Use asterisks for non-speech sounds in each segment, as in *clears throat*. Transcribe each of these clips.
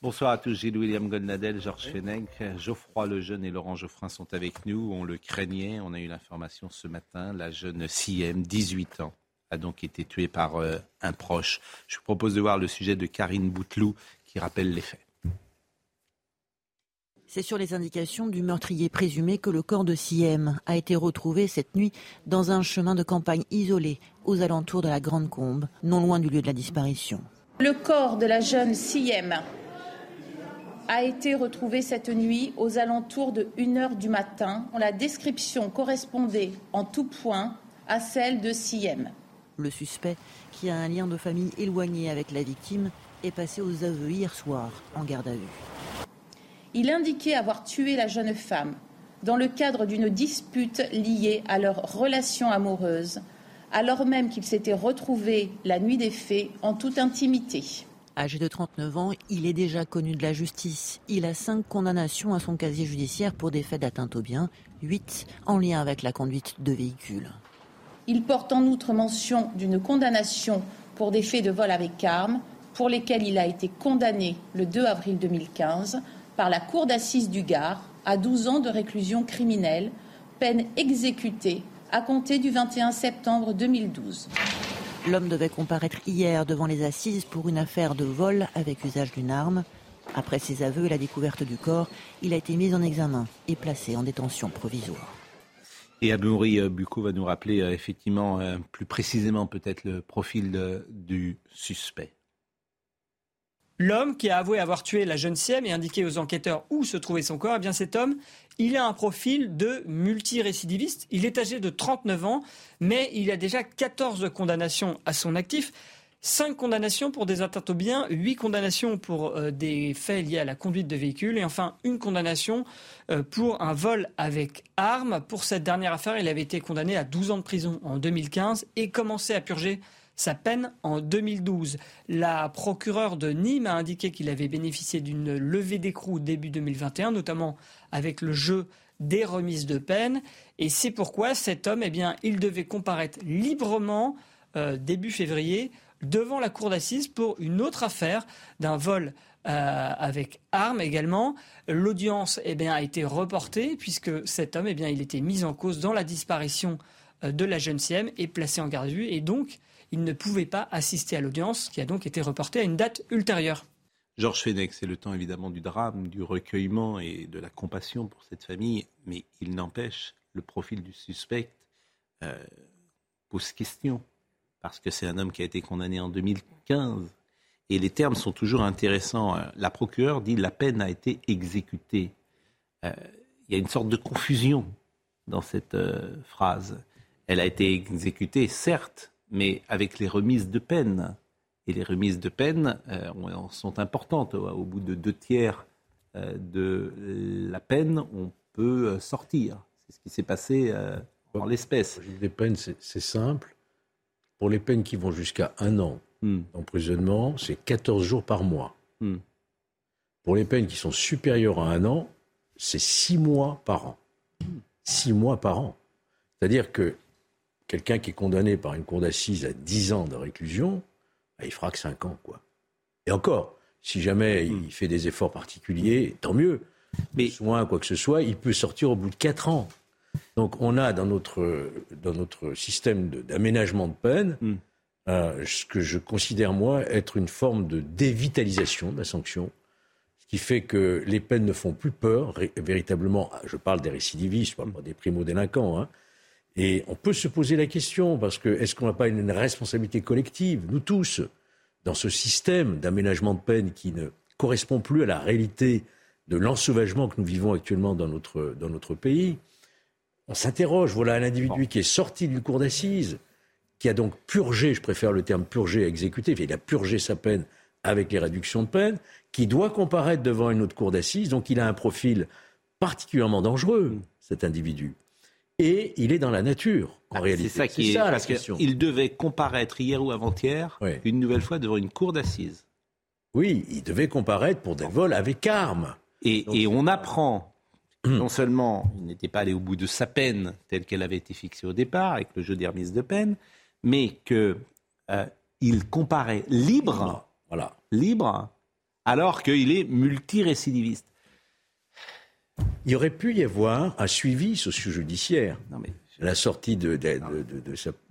Bonsoir à tous, Gilles William Goldnadel, Georges Fenech, Geoffroy Lejeune et Laurent Geoffrin sont avec nous. On le craignait, on a eu l'information ce matin, la jeune CM, 18 ans, a donc été tuée par euh, un proche. Je vous propose de voir le sujet de Karine Bouteloup qui rappelle les faits. C'est sur les indications du meurtrier présumé que le corps de Siem a été retrouvé cette nuit dans un chemin de campagne isolé aux alentours de la Grande Combe, non loin du lieu de la disparition. Le corps de la jeune Siem a été retrouvé cette nuit aux alentours de 1h du matin. La description correspondait en tout point à celle de Siem. Le suspect, qui a un lien de famille éloigné avec la victime, est passé aux aveux hier soir en garde à vue. Il indiquait avoir tué la jeune femme dans le cadre d'une dispute liée à leur relation amoureuse, alors même qu'ils s'étaient retrouvés la nuit des faits en toute intimité. Âgé de 39 ans, il est déjà connu de la justice. Il a cinq condamnations à son casier judiciaire pour des faits d'atteinte au bien, huit en lien avec la conduite de véhicules. Il porte en outre mention d'une condamnation pour des faits de vol avec arme, pour lesquels il a été condamné le 2 avril 2015 par la Cour d'assises du Gard à 12 ans de réclusion criminelle, peine exécutée à compter du 21 septembre 2012. L'homme devait comparaître hier devant les assises pour une affaire de vol avec usage d'une arme. Après ses aveux et la découverte du corps, il a été mis en examen et placé en détention provisoire. Et Aboury Bucco va nous rappeler euh, effectivement euh, plus précisément peut-être le profil du suspect. L'homme qui a avoué avoir tué la jeune Siem et indiqué aux enquêteurs où se trouvait son corps, eh bien cet homme, il a un profil de multirécidiviste. Il est âgé de 39 ans, mais il a déjà 14 condamnations à son actif. 5 condamnations pour des atteintes aux biens, 8 condamnations pour euh, des faits liés à la conduite de véhicule et enfin une condamnation euh, pour un vol avec arme. Pour cette dernière affaire, il avait été condamné à 12 ans de prison en 2015 et commencé à purger sa peine en 2012. La procureure de Nîmes a indiqué qu'il avait bénéficié d'une levée d'écrou début 2021, notamment avec le jeu des remises de peine. Et c'est pourquoi cet homme, eh bien, il devait comparaître librement euh, début février devant la cour d'assises pour une autre affaire d'un vol euh, avec arme également. L'audience eh bien, a été reportée puisque cet homme eh bien, il était mis en cause dans la disparition euh, de la jeune Siem et placé en garde à vue. Et donc, il ne pouvait pas assister à l'audience, qui a donc été reportée à une date ultérieure. Georges Fenech, c'est le temps évidemment du drame, du recueillement et de la compassion pour cette famille, mais il n'empêche, le profil du suspect euh, pose question, parce que c'est un homme qui a été condamné en 2015, et les termes sont toujours intéressants. La procureure dit la peine a été exécutée. Euh, il y a une sorte de confusion dans cette euh, phrase. Elle a été exécutée, certes, mais avec les remises de peine. Et les remises de peine euh, sont importantes. Au bout de deux tiers euh, de la peine, on peut euh, sortir. C'est ce qui s'est passé en l'espèce. Les peines, c'est simple. Pour les peines qui vont jusqu'à un an hmm. d'emprisonnement, c'est 14 jours par mois. Hmm. Pour les peines qui sont supérieures à un an, c'est six mois par an. Six mois par an. C'est-à-dire que quelqu'un qui est condamné par une cour d'assises à 10 ans de réclusion, bah, il fera que 5 ans, quoi. Et encore, si jamais il hmm. fait des efforts particuliers, tant mieux. Mais soin, quoi que ce soit, il peut sortir au bout de 4 ans. Donc on a dans notre, dans notre système d'aménagement de, peine hmm. euh, ce que je considère, moi, être une forme de dévitalisation de la sanction, ce qui fait que les peines ne font plus peur, véritablement, je parle des récidivistes, je parle pas des primo-délinquants, hein, et on peut se poser la question, parce que est-ce qu'on n'a pas une responsabilité collective, nous tous, dans ce système d'aménagement de peine qui ne correspond plus à la réalité de l'ensauvagement que nous vivons actuellement dans notre, dans notre pays? On s'interroge, voilà un individu qui est sorti d'une cour d'assises, qui a donc purgé, je préfère le terme purgé exécuté, il a purgé sa peine avec les réductions de peine, qui doit comparaître devant une autre cour d'assises, donc il a un profil particulièrement dangereux, mm. cet individu. Et il est dans la nature, en ah, réalité. C'est ça qui est, ça, la question. Il devait comparaître hier ou avant-hier, une nouvelle fois devant une cour d'assises. Oui, il devait comparaître pour des vols avec armes. Et, on apprend, *clears throat* non seulement il n'était pas allé au bout de sa peine telle qu'elle avait été fixée au départ, avec le jeu des remises de peine, mais qu'il euh, comparait libre, voilà. libre, alors qu'il est multirécidiviste. Il aurait pu y avoir un suivi socio-judiciaire à la sortie de,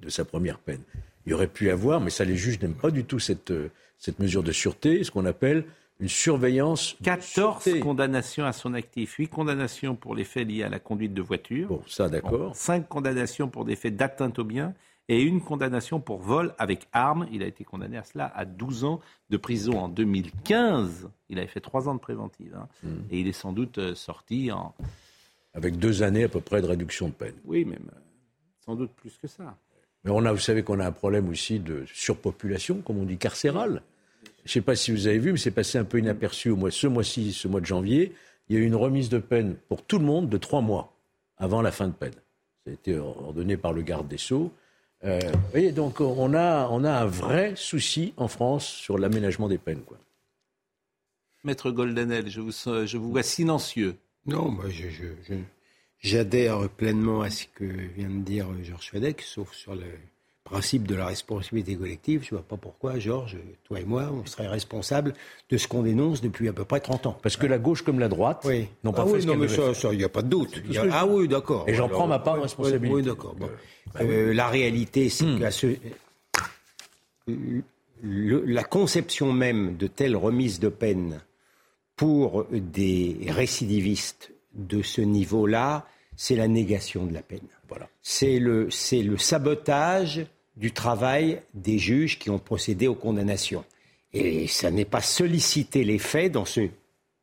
sa, première peine. Il aurait pu y avoir, mais ça les juges n'aiment pas du tout cette, cette mesure de sûreté, ce qu'on appelle une surveillance. 14 condamnations à son actif, 8 condamnations pour les faits liés à la conduite de voiture. Bon, ça d'accord. 5 condamnations pour des faits d'atteinte au bien et une condamnation pour vol avec arme. Il a été condamné à cela à 12 ans de prison en 2015. Il avait fait 3 ans de préventive. Hein. Hmm. Et il est sans doute euh, sorti en... Avec deux années à peu près de réduction de peine. Oui, même sans doute plus que ça. Mais on a, vous savez qu'on a un problème aussi de surpopulation, comme on dit, carcérale. Je ne sais pas si vous avez vu, mais c'est passé un peu inaperçu au mois, ce mois-ci, ce mois de janvier. Il y a eu une remise de peine pour tout le monde de trois mois avant la fin de peine. Ça a été ordonné par le garde des Sceaux. Euh, vous voyez, donc on a, on a un vrai souci en France sur l'aménagement des peines. Quoi. Maître Goldenel, je vous, je vous vois silencieux. Non, moi j'adhère pleinement à ce que vient de dire Georges Schwedeck, sauf sur le principe de la responsabilité collective. Je ne vois pas pourquoi, Georges, toi et moi, on serait responsables de ce qu'on dénonce depuis à peu près 30 ans. Parce que la gauche comme la droite oui. n'ont pas ah fait oui, ce non, mais ça, il n'y a pas de doute. Ah oui, d'accord. Et j'en prends ma part de responsabilité. Oui, d'accord. Euh, la réalité, c'est qu'à ce... la conception même de telle remise de peine pour des récidivistes de ce niveau-là, c'est la négation de la peine. Voilà. C'est le, le sabotage du travail des juges qui ont procédé aux condamnations. Et ça n'est pas solliciter les faits dans ce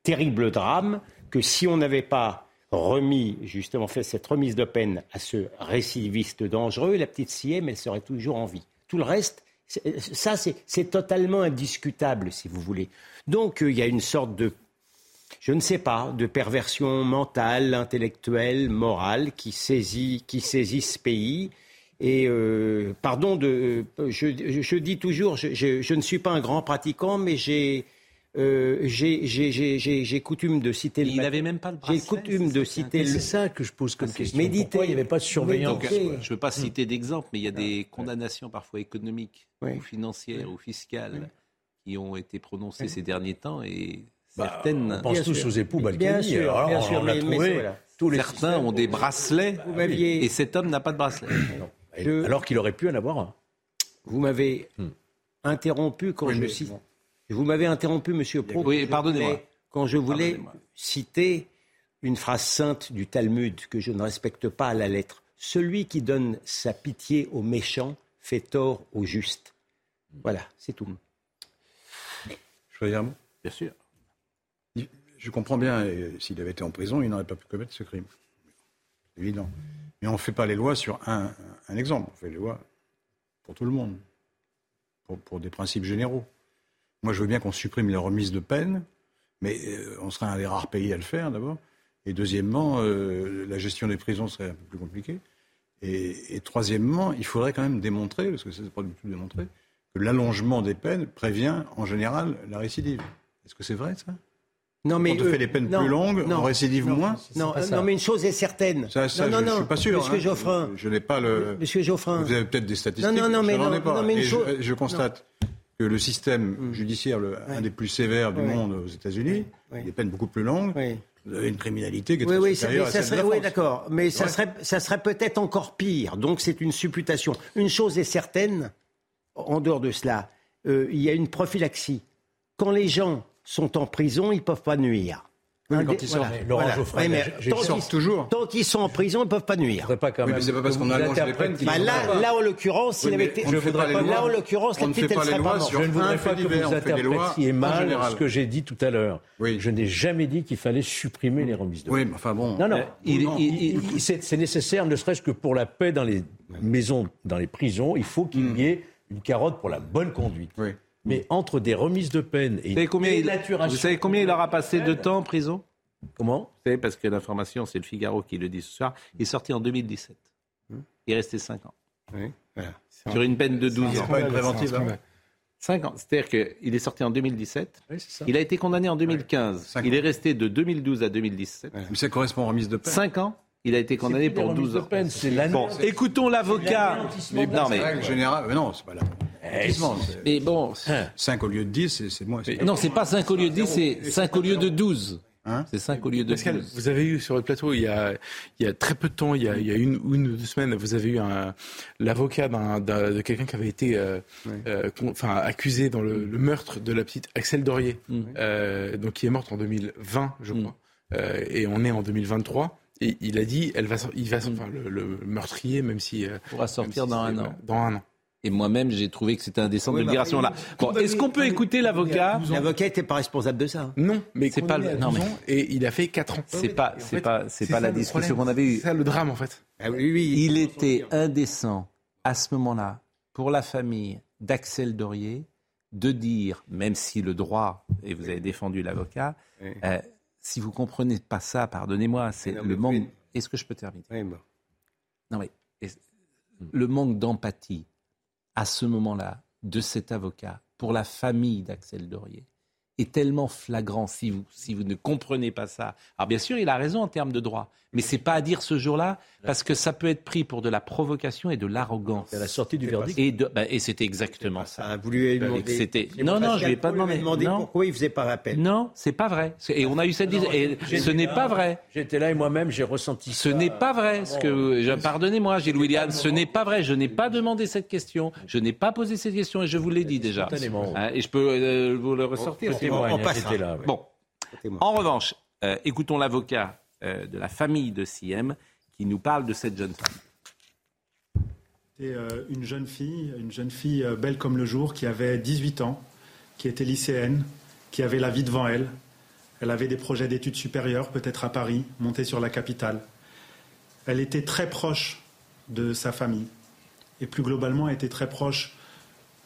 terrible drame que si on n'avait pas remis, justement fait cette remise de peine à ce récidiviste dangereux, la petite Siem, elle serait toujours en vie. Tout le reste, ça, c'est totalement indiscutable, si vous voulez. Donc, euh, il y a une sorte de, je ne sais pas, de perversion mentale, intellectuelle, morale qui saisit, qui saisit ce pays et euh, pardon de, euh, je, dis toujours, je, ne suis pas un grand pratiquant, mais j'ai euh, j'ai coutume de citer. Il n'avait même pas le bracelet. J'ai coutume de citer. C'est ça que je pose comme question. Pourquoi il n'y avait pas de surveillance Je ne veux pas citer d'exemple, mais il y a des condamnations parfois économiques ou financières ou fiscales qui ont été prononcées ces derniers temps et bah, certaines. On pense tous aux époux Balkany. Bien sûr, bien sûr, mais, tous les Certains ont des bracelets et cet homme n'a pas de bracelet. Alors qu'il aurait pu en avoir un. Vous m'avez hmm. interrompu quand je cite. Vous m'avez interrompu, Monsieur Pro. Oui, pardonnez-moi. Quand je voulais citer une phrase sainte du Talmud que je ne respecte pas à la lettre. Celui qui donne sa pitié aux méchants fait tort aux justes. Voilà, c'est tout. Je peux dire un mot Bien sûr. Je comprends bien, s'il avait été en prison, il n'aurait pas pu commettre ce crime. C'est évident. Mais on ne fait pas les lois sur un, exemple, on fait les lois pour tout le monde, pour, des principes généraux. Moi, je veux bien qu'on supprime les remises de peine, mais euh, on serait un des rares pays à le faire d'abord. Et deuxièmement, euh, la gestion des prisons serait un peu plus compliquée. Et, troisièmement, il faudrait quand même démontrer, parce que ce n'est pas du tout démontré, que l'allongement des peines prévient en général la récidive. Est-ce que c'est vrai ça? Non, mais on fait les peines plus longues, on récidive moins. Non, non, mais une chose est certaine. Ça, ça, non, je, ne suis pas sûr. Monsieur hein. Geoffrin. Je, n'ai pas le. Monsieur Geoffrin. Vous avez peut-être des statistiques. Non, non, non, mais, non, pas. mais une chose... je, constate que le système mm. judiciaire, le, un des plus sévères du monde aux États-Unis, des peines beaucoup plus longues. Vous avez une criminalité qui est très oui, supérieure ça, celle Oui, d'accord. Mais ça serait, ça serait peut-être encore pire. Donc c'est une supputation. Une chose est certaine, en dehors de cela, euh, il y a une prophylaxie. Quand les gens sont en prison, ils ne peuvent pas nuire. quand ils sortent, Laurent Geoffroy, tant ils, toujours. Tant qu'ils sont en prison, ils ne peuvent pas nuire. Pas quand même. mais c'est pas parce qu'on allonge les peines bah là, là, en l'occurrence, s'il avait été, je voudrais pas. Là, en l'occurrence, la petite, elle serait pas Je ne voudrais pas que vous interprétiez mal ce que j'ai dit tout à l'heure. Je n'ai jamais dit qu'il fallait supprimer les remises de Oui, mais enfin bon. Non, non. C'est nécessaire, ne serait-ce que pour la paix dans les maisons, dans les prisons. Il faut qu'il y hmm. ait une carotte pour la bonne conduite. Mais entre des remises de peine et une combien Vous savez combien il aura passé de temps en prison? Comment? Vous savez, parce que l'information, c'est le Figaro qui le dit ce soir. Il est sorti en 2017. Hmm. Il est resté 5 ans. Oui. Sur une peine de 12 ans. pas une préventive. 5 ans. C'est-à-dire qu'il est sorti en 2017. il a été condamné en 2015. il est resté de 2012 à 2017. Mais ça correspond aux remises de peine. 5 ans il a été condamné pour 12 ans. Bon, écoutons l'avocat. Mais non, mais mais non, c'est pas là. Eh, mais bon, 5 au lieu de 10, c'est moins. Non, c'est pas 5 au lieu de 10, c'est 5 au lieu de 12. Hein c'est 5 au lieu de Pascal, 12. Vous avez eu sur le plateau, il y a, il y a très peu de temps, il y a, il y a une, une ou deux semaines, vous avez eu l'avocat de quelqu'un qui avait été euh, euh, enfin, accusé dans le, meurtre de la petite Axel Dorier, mm. euh, donc qui est morte en 2020, je mm. crois. Euh, et on est en 2023. Et il a dit, elle va, il va, enfin, le, meurtrier, même si euh, pourra sortir dans un an. Dans un an. Et moi-même, j'ai trouvé que c'était indécent de le dire à ce moment-là. Bon, est-ce qu'on peut écouter l'avocat L'avocat n'était pas responsable de ça. Hein. Non, mais c'est pas le. Non, mais... Et il a fait 4 ans. C'est pas, c'est pas, c'est pas la discussion qu'on avait eue. C'est ça le drame en fait. Ah oui, oui, il était indécent à ce moment-là pour la famille d'Axel Dorier de dire, même si le droit, et vous avez défendu l'avocat, euh, si vous comprenez pas ça, pardonnez-moi, c'est le manque. Est-ce que je peux terminer? Non, mais le manque d'empathie à ce moment-là de cet avocat pour la famille d'Axel Dorier est tellement flagrant si vous, si vous ne comprenez pas ça. Alors bien sûr, il a raison en termes de droit, mais c'est pas à dire ce jour-là parce que ça peut être pris pour de la provocation et de l'arrogance. C'est la sortie du verdict. Et, bah, et c'était exactement ça. Vous lui avez demandé. Non, non, je lui ai pas demandé. non. pourquoi il faisait pas rappel. Non, c'est pas vrai. Et on a eu cette. et ce n'est pas vrai. J'étais là et moi-même j'ai ressenti. Ce n'est pas vrai. Ce que pardonnez-moi, Gilles William, ce n'est pas vrai. Je n'ai pas demandé cette question. Je n'ai pas posé cette question et je vous l'ai dit déjà. Hein, et je peux euh, vous le ressortir. On passe là. Bon. En revanche, euh, écoutons l'avocat euh, de la famille de Siem qui nous parle de cette jeune femme. C'était euh, une jeune fille, une jeune fille euh, belle comme le jour, qui avait 18 ans, qui était lycéenne, qui avait la vie devant elle. Elle avait des projets d'études supérieures, peut-être à Paris, montée sur la capitale. Elle était très proche de sa famille et plus globalement elle était très proche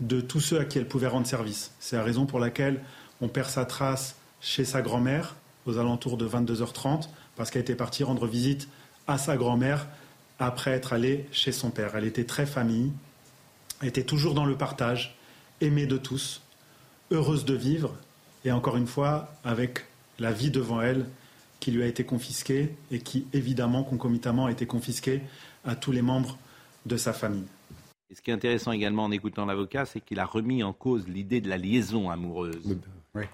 de tous ceux à qui elle pouvait rendre service. C'est la raison pour laquelle on perd sa trace chez sa grand-mère aux alentours de 22h30 parce qu'elle était partie rendre visite à sa grand-mère après être allée chez son père. Elle était très famille, était toujours dans le partage, aimée de tous, heureuse de vivre, et encore une fois, avec la vie devant elle qui lui a été confisquée et qui, évidemment, concomitamment, a été confisquée à tous les membres de sa famille. Et ce qui est intéressant également en écoutant l'avocat, c'est qu'il a remis en cause l'idée de la liaison amoureuse. Oui.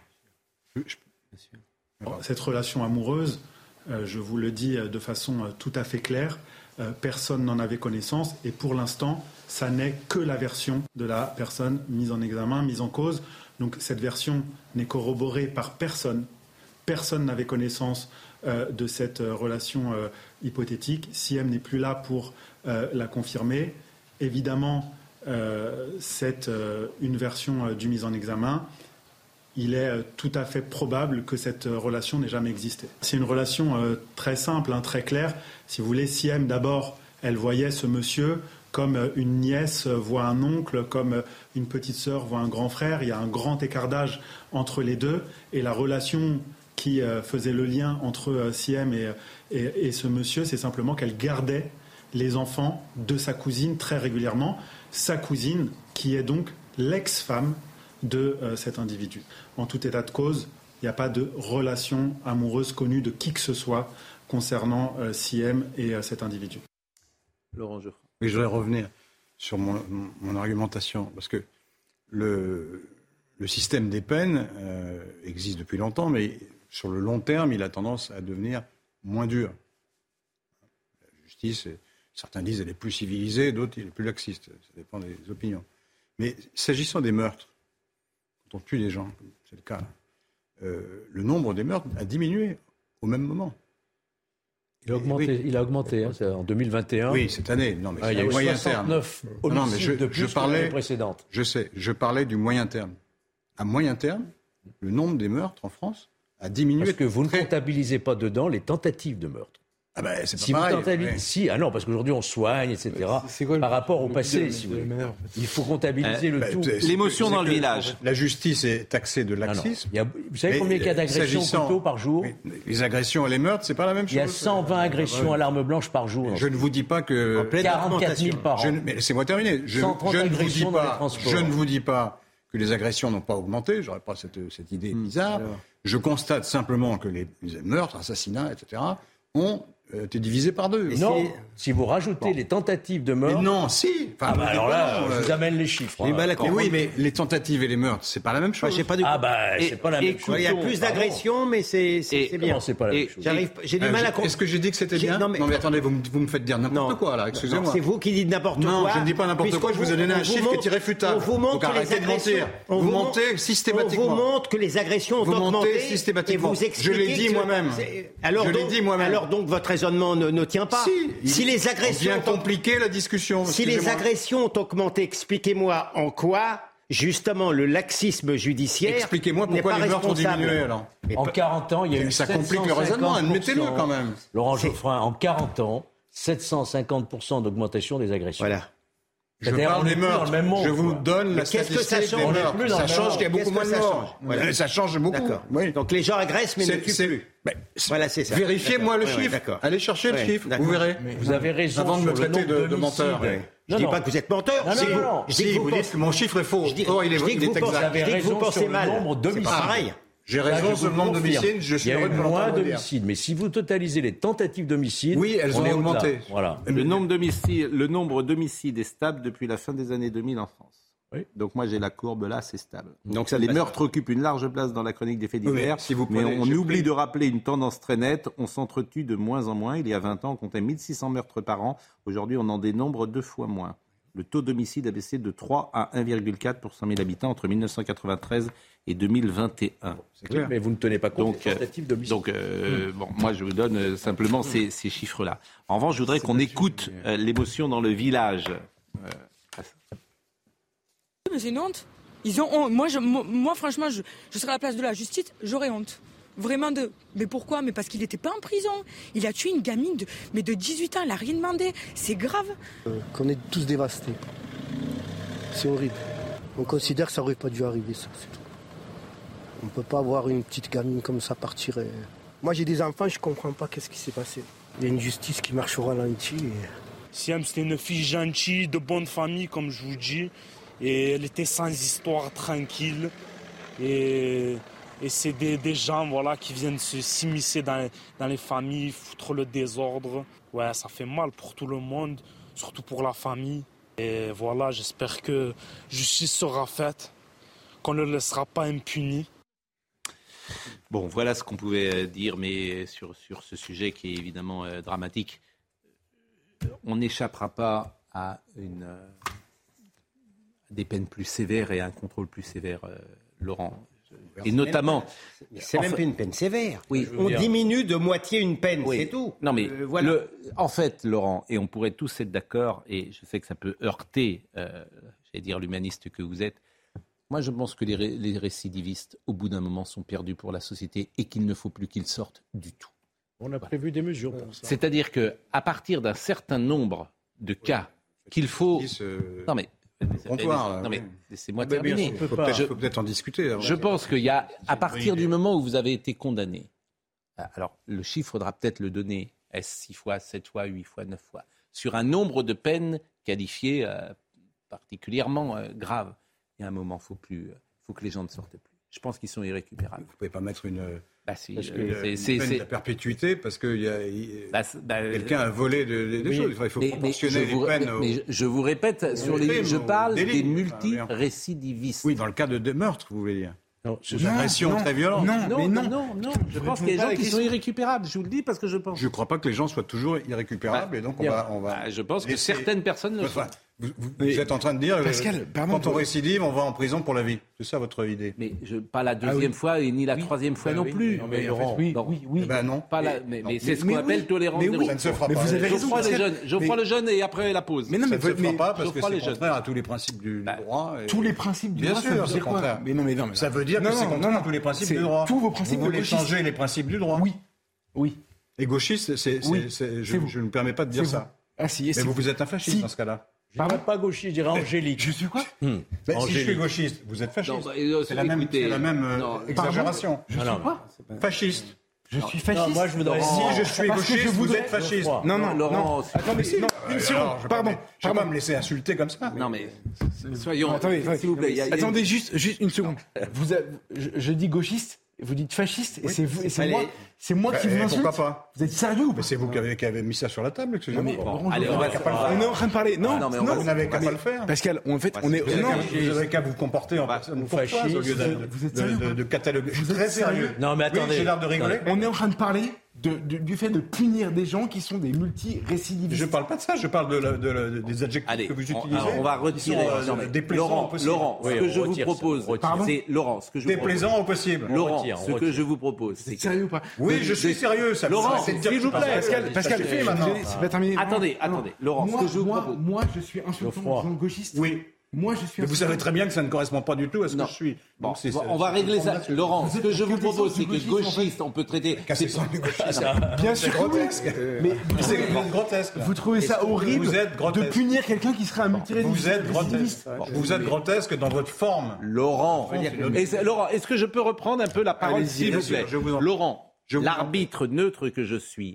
Cette relation amoureuse, euh, je vous le dis euh, de façon euh, tout à fait claire, personne n'en avait connaissance et pour l'instant, ça n'est que la version de la personne mise en examen, mise en cause. Donc cette version n'est corroborée par personne. Personne n'avait connaissance de cette relation hypothétique. Si n'est plus là pour la confirmer, évidemment, c'est une version du mise en examen il est euh, tout à fait probable que cette euh, relation n'ait jamais existé. C'est une relation euh, très simple, hein, très claire. Si vous voulez, Siem, d'abord, elle voyait ce monsieur comme une nièce voit un oncle, comme une petite sœur voit un grand frère. Il y a un grand écart d'âge entre les deux. Et la relation qui faisait le lien entre Siem et ce monsieur, c'est simplement qu'elle gardait les enfants de sa cousine très régulièrement. Sa cousine, qui est donc l'ex-femme de euh, cet individu. En tout état de cause, il n'y a pas de relation amoureuse connue de qui que ce soit concernant euh, Siem et euh, cet individu. Laurent Oui, je voudrais revenir sur mon, argumentation, parce que le, système des peines existe depuis longtemps, mais sur le long terme, il a tendance à devenir moins dur. La justice, certains disent elle est plus civilisée, d'autres elle est plus laxiste. Ça dépend des opinions. Mais s'agissant des meurtres, on tue des gens, c'est le cas, euh, le nombre des meurtres a diminué au même moment. Il a augmenté, il a augmenté hein, en 2021. Oui, cette année. Non, mais ah, il y a eu moyen 69 terme. Non, mais je, de plus je parlais précédente. Je sais, je parlais du moyen terme. À moyen terme, le nombre des meurtres en France a diminué. Parce que vous ne comptabilisez pas dedans les tentatives de meurtre. Ah ben, c'est si pas vous pareil, Si, ah non, parce qu'aujourd'hui on soigne, etc. Quoi, Par rapport au passé, si vous Il faut comptabiliser le bah, tout. L'émotion dans le village. La justice est taxée de laxisme. Il y a, vous savez combien il y a d'agressions au couteau par jour Les agressions et les meurtres, c'est pas la même chose. Il y a 120 agressions à l'arme blanche par jour. Je ne vous dis pas que 44 000 par an. mais laissez-moi terminer. Je, je ne vous dis pas. Je ne vous dis pas que les agressions n'ont pas augmenté. J'aurais pas cette, cette idée hmm. bizarre. Je constate simplement que les meurtres, assassinats, etc. ont euh, t'es divisé par deux. non, si vous rajoutez les tentatives de meurtre. non, si. ah bah alors là, je vous amène les chiffres. Hein. Mais, oui, mais les tentatives et les meurtres, c'est pas la même chose. pas Ah bah, c'est pas la même chose. Il y a plus d'agressions, mais c'est bien. c'est pas la même chose. J'ai du mal à comprendre. Est-ce que j'ai dit que c'était bien non mais... attendez, vous, me faites dire n'importe quoi là. Excusez-moi. C'est vous qui dites n'importe quoi. Non, je ne dis pas n'importe quoi. Je vous ai donné un chiffre qui est irréfutable. On vous montre que les agressions. Vous montez systématiquement. On vous montre que les agressions ont augmenté. Vous montez systématiquement. Je l'ai dit moi-même. Je l'ai dit moi-même. Alors donc votre raisonnement ne tient pas. Si, les agressions bien compliqué la discussion. Si les agressions ont augmenté, expliquez-moi en quoi justement le laxisme judiciaire. Expliquez-moi pourquoi les meurtres ont diminué alors. en 40 ans, il y a eu ça complique le raisonnement. Admettez-le quand même. Laurent Geoffrin, en 40 ans, 750 d'augmentation des agressions. Voilà. Je parle des meurtres. je vous voilà. la statistique que ça change des meurtres. Ça change qu'il y a beaucoup moins de morts. Voilà. Ça change beaucoup. Oui. Donc les gens agressent mais ne tuent plus. Ben, voilà, c'est ça. Vérifiez-moi le chiffre. Allez chercher le chiffre. Vous verrez. Vous avez raison. Avant de me traiter de, menteur. Je ne dis pas que vous êtes menteur. Non, non, non. Je dis que vous dites que mon chiffre est faux. Or, il est exact. Je dis que vous pensez mal. C'est pareil. J'ai raison sur le nombre d'homicides, je suis Il y a eu moins d'homicides, mais si vous totalisez les tentatives d'homicide, oui, elles ont augmenté. Voilà. Le nombre d'homicides, le nombre d'homicides est stable depuis la fin des années 2000 en France. Oui. Donc moi j'ai la courbe là, c'est stable. Donc les meurtres occupent une large place dans la chronique des faits divers, mais on oublie de rappeler une tendance très nette, on s'entretue de moins en moins. Il y a 20 ans, on comptait 1600 meurtres par an, aujourd'hui on en dénombre deux fois moins. Le taux d'homicide a baissé de 3 à 1,4 pour 100 000 habitants entre 1993 et 2021. C'est clair. Mais vous ne tenez pas compte donc, des tentatives d'homicide. Donc, euh, bon, moi, je vous donne euh, simplement ces, ces chiffres-là. En revanche, je voudrais qu'on écoute euh, l'émotion dans le village. Mais c'est une honte. Ils ont Moi, je, moi, franchement, je, je serais à la place de la justice, j'aurais honte. Vraiment de. Mais pourquoi? Mais parce qu'il n'était pas en prison. Il a tué une gamine de, mais de 18 ans, il n'a rien demandé. C'est grave. qu'on est tous dévastés. C'est horrible. On considère que ça aurait pas dû arriver, ça. On ne peut pas voir une petite gamine comme ça partir. Moi, j'ai des enfants, je ne comprends pas qu'est-ce qui s'est passé. Il y a une justice qui marche au ralenti. Et... Siam, c'était une fille gentille, de bonne famille, comme je vous dis. Et elle était sans histoire, tranquille. Et, c'est des, gens voilà, qui viennent s'immiscer dans, dans les familles, foutre le désordre. Ouais, ça fait mal pour tout le monde, surtout pour la famille. Et voilà, j'espère que justice sera faite, qu'on ne le laissera pas impuni. Bon, voilà ce qu'on pouvait euh, dire, mais sur, ce sujet qui est évidemment euh, dramatique, euh, on n'échappera pas à des peines plus sévères et à un contrôle plus sévère, Laurent. Et notamment. C'est même une peine sévère. Oui, on diminue de moitié une peine, c'est tout. Non, mais voilà. en fait, Laurent, et on pourrait tous être d'accord, et je sais que ça peut heurter, j'allais dire, l'humaniste que vous êtes, moi, je pense que les, récidivistes, au bout d'un moment, sont perdus pour la société et qu'il ne faut plus qu'ils sortent du tout. On a prévu des mesures pour ça. C'est-à-dire qu'à partir d'un certain nombre de cas qu'il faut. Non mais. Comptoir, non mais laissez-moi terminer. Il faut peut-être en discuter. Je pense qu'il y a, à partir du moment où vous avez été condamné, alors le chiffre faudra peut-être le donner, est-ce 6 fois, 7 fois, 8 fois, 9 fois, sur un nombre de peines qualifiées euh, particulièrement euh, graves il y a un moment, il faut, plus, faut que les gens ne sortent plus. Je pense qu'ils sont irrécupérables. Vous ne pouvez pas mettre une, bah si, parce que c'est, peine de perpétuité parce que bah, bah, quelqu'un a volé des choses. il faut proportionner les peines. Mais je vous répète, sur les, je parle des multirécidivistes. Oui, dans le cas de, de meurtres, vous voulez dire. Non, une agression très violente. Non, non, mais non, non, non. Je pense qu'il y a des gens qui sont irrécupérables. Je vous le dis parce que je pense. Je ne crois pas que les gens soient toujours irrécupérables et donc on va, on va. je pense que certaines personnes le sont. Vous, êtes en train de dire, Pascal, quand on récidive, on va en prison pour la vie. C'est ça votre idée? Mais je, pas la ah deuxième fois et ni la troisième fois bah non plus. Non, mais Laurent, oui, oui, oui. Eh ben non. Pas la, mais, c'est ce qu'on appelle tolérance mais oui. Ça ne se fera mais pas. Vous avez raison. Je les jeunes. Je ferai le jeune et après la pause. Mais non, mais ça ne se fera pas parce que c'est contraire à tous les principes du bah, droit. Tous les principes du droit. Bien sûr, c'est contraire. Mais non, mais non. Ça veut dire que c'est contraire à tous les principes du droit. Tous vos principes. Vous voulez changer les principes du droit. Oui. Oui. Et gauchiste, je ne me permets pas de dire ça. Ah si, Mais vous êtes un fasciste dans ce cas-là. Je ne pas gauchiste, je dirais angélique. Je suis quoi hmm. Si je suis gauchiste, vous êtes fasciste. Euh, c'est la même, la même euh, exagération. Je suis quoi Fasciste. Je suis fasciste. moi, je voudrais. Si je suis gauchiste, vous êtes fasciste. Non, non, Laurent. Attendez, non, une seconde. Pardon. Je ne vais pas me laisser insulter comme ça. Non, mais soyons. Attendez, s'il vous plaît. Attendez, juste, juste une seconde. Vous, je dis gauchiste vous dites fasciste et c'est vous, et c'est moi, c'est moi qui vous insulte. Pourquoi pas Vous êtes sérieux Mais c'est vous qui avez, qui avez, mis ça sur la table, excusez-moi. on, est en train de parler. Non, non, mais vous n'avez qu'à pas le faire. Pascal, en fait, on est. Vous avez qu'à vous comporter en personne fasciste au lieu de cataloguer. Vous êtes très sérieux Non, mais attendez. J'ai l'air de rigoler. On est en train de parler du fait de punir des gens qui sont des multi-récidivistes. Je ne parle pas de ça, je parle de, des adjectifs que vous utilisez. On, va retirer. Sont, euh, Laurent, Laurent, ce que je vous propose, c'est Laurent, ce que je déplaisant au possible. Laurent, ce que je vous propose, c'est sérieux ou pas Oui, je suis sérieux. Ça Laurent, s'il vous plaît, Pascal, Pascal, pas terminé. Attendez, attendez, Laurent, ce que je vous propose. Moi, je suis insultant, gauchiste. Oui. Moi, je suis. Mais vous savez très bien que ça ne correspond pas du tout à ce que je suis. Bon, on va régler ça. Laurent, ce que je vous propose, c'est que gauchiste, on peut traiter. *laughs* Bien sûr, grotesque. Mais c'est grotesque. Vous trouvez ça horrible de punir quelqu'un qui serait un multirésidence Vous êtes grotesque. Vous êtes grotesque dans votre forme. Laurent, Laurent, est-ce que je peux reprendre un peu la parole, s'il vous plaît Laurent. L'arbitre neutre que je suis,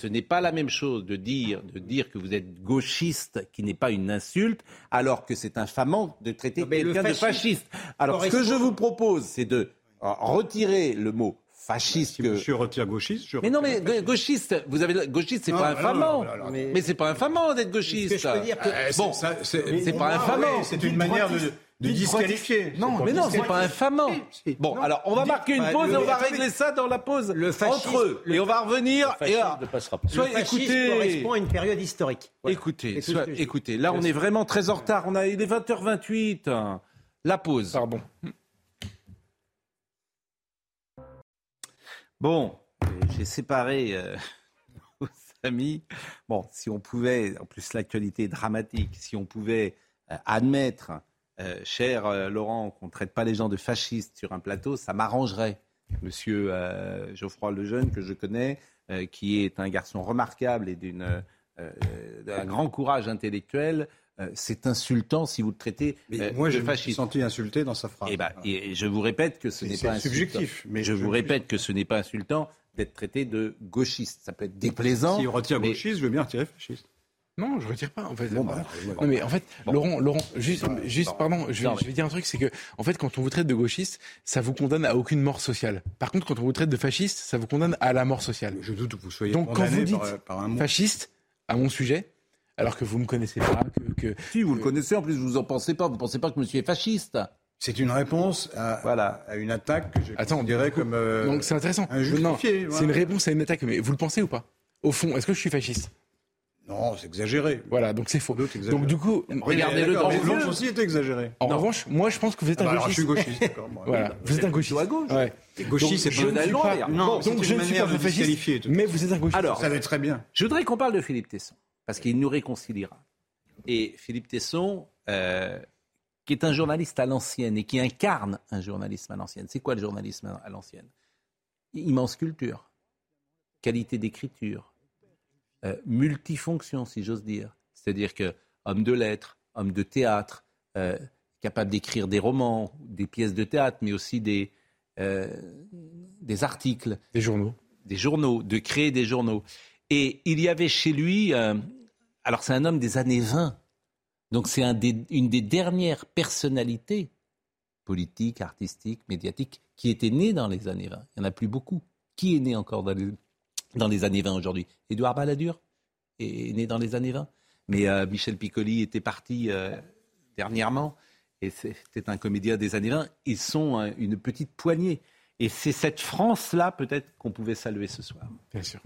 ce n'est pas la même chose de dire, de dire que vous êtes gauchiste, qui n'est pas une insulte, alors que c'est infamant de traiter quelqu'un de fasciste. Alors ce que je vous propose, c'est de retirer le mot fasciste. Si que... je retire gauchiste, je Mais non, mais gauchiste, vous avez gauchiste, c'est pas infamant. mais, c'est pas infamant d'être gauchiste. Que je peux dire que... Euh, bon, c'est pas infamant. C'est une manière de de disqualifier. Non, mais non, c'est pas infamant. Bon, alors on va marquer une pause et on va régler ça dans la pause le entre eux. Et on va revenir. Le et ne passera pas. Soit, le écoutez, correspond à une période historique. Écoutez, écoutez, là on est vraiment très en retard. On a, il est 20h28. La pause. Pardon. Bon, j'ai séparé euh, *laughs* nos amis. Bon, si on pouvait, en plus l'actualité est dramatique, si on pouvait euh, admettre euh, cher euh, Laurent, qu'on ne traite pas les gens de fascistes sur un plateau, ça m'arrangerait. Monsieur euh, Geoffroy Lejeune, que je connais, qui est un garçon remarquable et d'un grand courage intellectuel, c'est insultant si vous le traitez mais moi, je me suis senti insulté dans sa phrase. Eh ben, et, je vous répète que ce n'est pas subjectif. Mais je, vous répète que ce n'est pas insultant d'être traité de gauchiste. Ça peut être déplaisant. Si on retire gauchiste, je veux bien retirer fasciste. Non, je retire pas. En fait, bah, non, mais en fait, Laurent, Laurent, juste, juste, pardon, je vais, dire un truc, c'est que, en fait, quand on vous traite de gauchiste, ça vous condamne à aucune mort sociale. Par contre, quand on vous traite de fasciste, ça vous condamne à la mort sociale. Je doute que vous soyez Donc, quand vous dites fasciste à mon sujet, alors que vous me connaissez pas, que, si vous le connaissez, en plus vous en pensez pas, vous pensez pas que monsieur est fasciste. C'est une réponse à, voilà. à une attaque que je Attends, dirais comme. Euh, donc c'est intéressant. Non, c'est une réponse à une attaque, mais vous le pensez ou pas? Au fond, est-ce que je suis fasciste? Non, c'est exagéré. Voilà, donc c'est faux. Donc du coup, regardez-le dans les yeux. aussi est exagéré. En revanche, moi je pense que vous êtes un gauchiste. Alors, je suis gauchiste, d'accord. *laughs* voilà, vous êtes un gauchiste. à gauche. Ouais. Gauchiste, c'est pas une pas. Non, donc je ne suis pas fasciste. Mais vous êtes un gauchiste. Alors, ça va très bien. Je voudrais qu'on parle de Philippe Tesson parce qu'il nous réconciliera. Et Philippe Tesson, euh, qui est un journaliste à l'ancienne et qui incarne un journalisme à l'ancienne. C'est quoi le journalisme à l'ancienne? Immense culture, qualité d'écriture, euh, multifonction, si j'ose dire. C'est-à-dire que homme de lettres, homme de théâtre, euh, capable d'écrire des romans, des pièces de théâtre, mais aussi des, euh, des articles. Des journaux. Des journaux, de créer des journaux. Et il y avait chez lui, alors c'est un homme des années 20, donc c'est un une des dernières personnalités politiques, artistiques, médiatiques qui était né dans les années 20. Il n'y en a plus beaucoup. Qui est né encore dans les, dans les années 20 aujourd'hui. Édouard Balladur est né dans les années 20. Mais euh, Michel Piccoli était parti euh, dernièrement et c'était un comédien des années 20. Ils sont euh, une petite poignée. Et c'est cette France-là, peut-être, qu'on pouvait saluer ce soir. Bien sûr.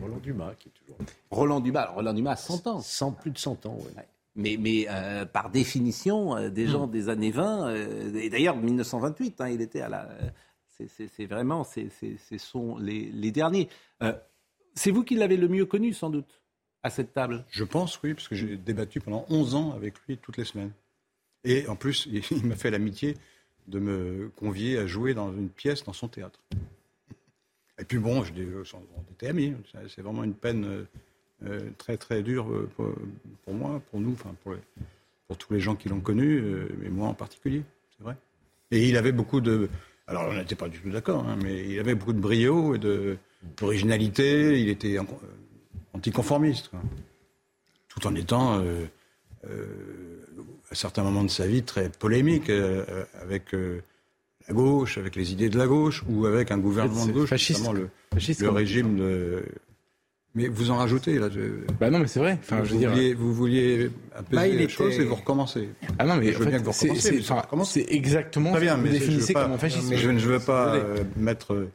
Roland Dumas, qui est toujours. Roland Dumas, Roland Dumas a 100 ans. 100, plus de 100 ans, oui. mais, mais par définition, des gens des années 20, et d'ailleurs 1928, hein, il était à la. C'est vraiment, ce sont les, derniers. c'est vous qui l'avez le mieux connu, sans doute, à cette table? Je pense, oui, parce que j'ai débattu pendant 11 ans avec lui toutes les semaines. Et en plus, *laughs* il m'a fait l'amitié de me convier à jouer dans une pièce dans son théâtre. Et puis bon, on était amis. C'est vraiment une peine euh, euh, très très dure euh, pour, moi, pour nous, enfin pour, pour tous les gens qui l'ont connu, mais moi en particulier, c'est vrai. Et il avait beaucoup de... Alors on n'était pas du tout d'accord, hein, mais il avait beaucoup de brio et d'originalité. Il était anticonformiste, tout en étant à certains moments de sa vie très polémique euh, euh, avec euh, la gauche, avec les idées de la gauche, ou avec un gouvernement de gauche, fasciste, le, le régime de. Mais vous en rajoutez là. Bah non, mais c'est vrai. Enfin, vous, je veux dire... vouliez, vous vouliez apaiser bah, les choses et vous recommencez. Ah non, mais je veux bien que vous recommencez. C'est exactement Très bien, ce que vous définissez comme un fasciste. Mais je ne veux pas mettre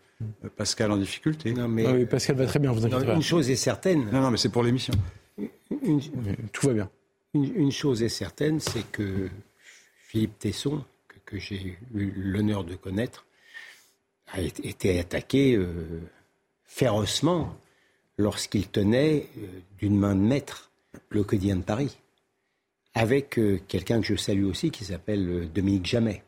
Pascal en difficulté. Non, mais... Pascal va très bien, vous inquiétez pas. Une chose est certaine. Non, non, mais c'est pour l'émission. Tout va bien. Une, chose est certaine, c'est que Philippe Tesson, que, j'ai eu l'honneur de connaître, a été attaqué euh, férocement lorsqu'il tenait euh, d'une main de maître le quotidien de Paris, avec euh, quelqu'un que je salue aussi qui s'appelle Dominique Jamais.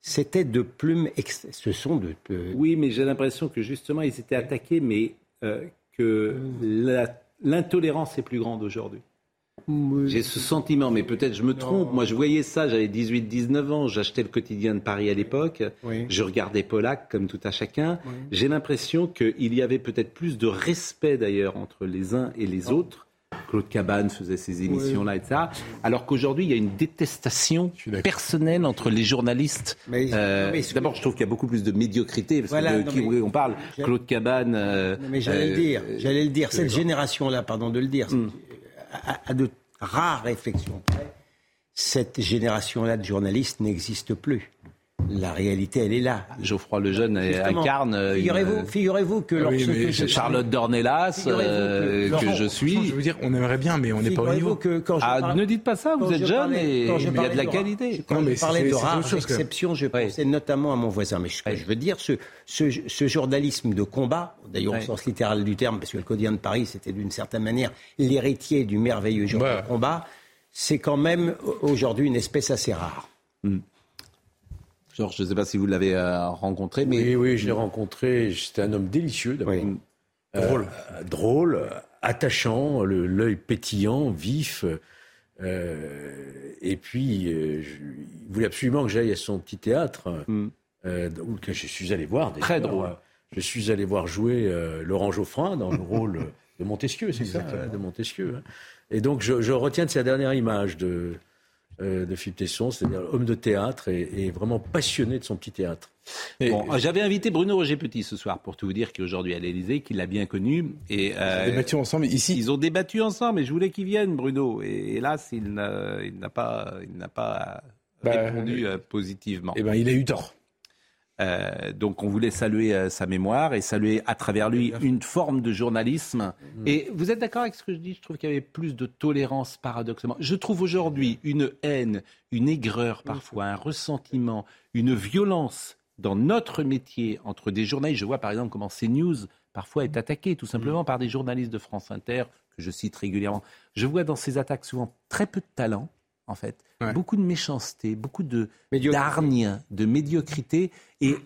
C'était de plumes, ce sont de... Oui, mais j'ai l'impression que justement ils étaient attaqués, mais que l'intolérance est plus grande aujourd'hui. J'ai ce sentiment, mais peut-être je me trompe. Moi, je voyais ça, j'avais 18-19 ans, j'achetais le quotidien de Paris à l'époque, je regardais Pollack comme tout à chacun. J'ai l'impression qu'il y avait peut-être plus de respect d'ailleurs entre les uns et les autres. Claude Cabane faisait ces émissions-là, etc. Alors qu'aujourd'hui, il y a une détestation personnelle entre les journalistes. Euh, d'abord, je trouve qu'il y a beaucoup plus de médiocrité, parce que de qui on parle, Claude Cabane. Euh, mais j'allais le dire, euh, j'allais le dire. Cette génération-là, pardon de le dire, à, de rares réflexions cette génération-là de journalistes n'existe plus. La réalité, elle est là. Geoffroy Lejeune incarne. Euh, figurez-vous, figurez-vous que lorsque Charlotte Dornelas, euh, que, je suis. Je veux dire, on aimerait bien, mais on n'est pas au niveau. Que quand ah, ne dites pas ça. Vous êtes jeune et il y a de la qualité. Quand je parlais de rares exceptions, je pensais notamment à mon voisin. Mais ce que je veux dire, ce, ce, journalisme de combat, d'ailleurs au sens littéral du terme, parce que le quotidien de Paris, c'était d'une certaine manière l'héritier du merveilleux journal de combat, c'est quand même aujourd'hui une espèce assez rare. Georges, je ne sais pas si vous l'avez euh, rencontré, mais... Oui, oui, je l'ai rencontré. C'était un homme délicieux, euh, drôle. drôle, attachant, l'œil pétillant, vif. Euh, et puis, il voulait absolument que j'aille à son petit théâtre, mm. que je suis allé voir. Très drôle. Je suis allé voir jouer Laurent Geoffrin dans le rôle de Montesquieu, c'est ça, de Montesquieu. Hein. Et donc, je, je, retiens de sa dernière image de, euh, de Philippe Tesson, c'est-à-dire homme de théâtre et, vraiment passionné de son petit théâtre. Bon, j'avais invité Bruno Roger Petit ce soir pour tout vous dire qu'aujourd'hui à l'Élysée, qu'il l'a bien connu. Et, euh, débattu ensemble ici. Ils ont débattu ensemble et je voulais qu'il vienne, Bruno. Et hélas, il n'a pas, il n'a pas bah, répondu euh, positivement. Eh ben, il a eu tort. Euh, donc on voulait saluer euh, sa mémoire et saluer à travers lui une forme de journalisme. Mm. Et vous êtes d'accord avec ce que je dis? Je trouve qu'il y avait plus de tolérance paradoxalement. Je trouve aujourd'hui une haine, une aigreur parfois, un ressentiment, une violence dans notre métier entre des journalistes. Je vois par exemple comment CNews parfois est attaqué tout simplement mm. par des journalistes de France Inter que je cite régulièrement. Je vois dans ces attaques souvent très peu de talent en fait. Beaucoup de méchanceté, beaucoup de d'hargne, de médiocrité. Et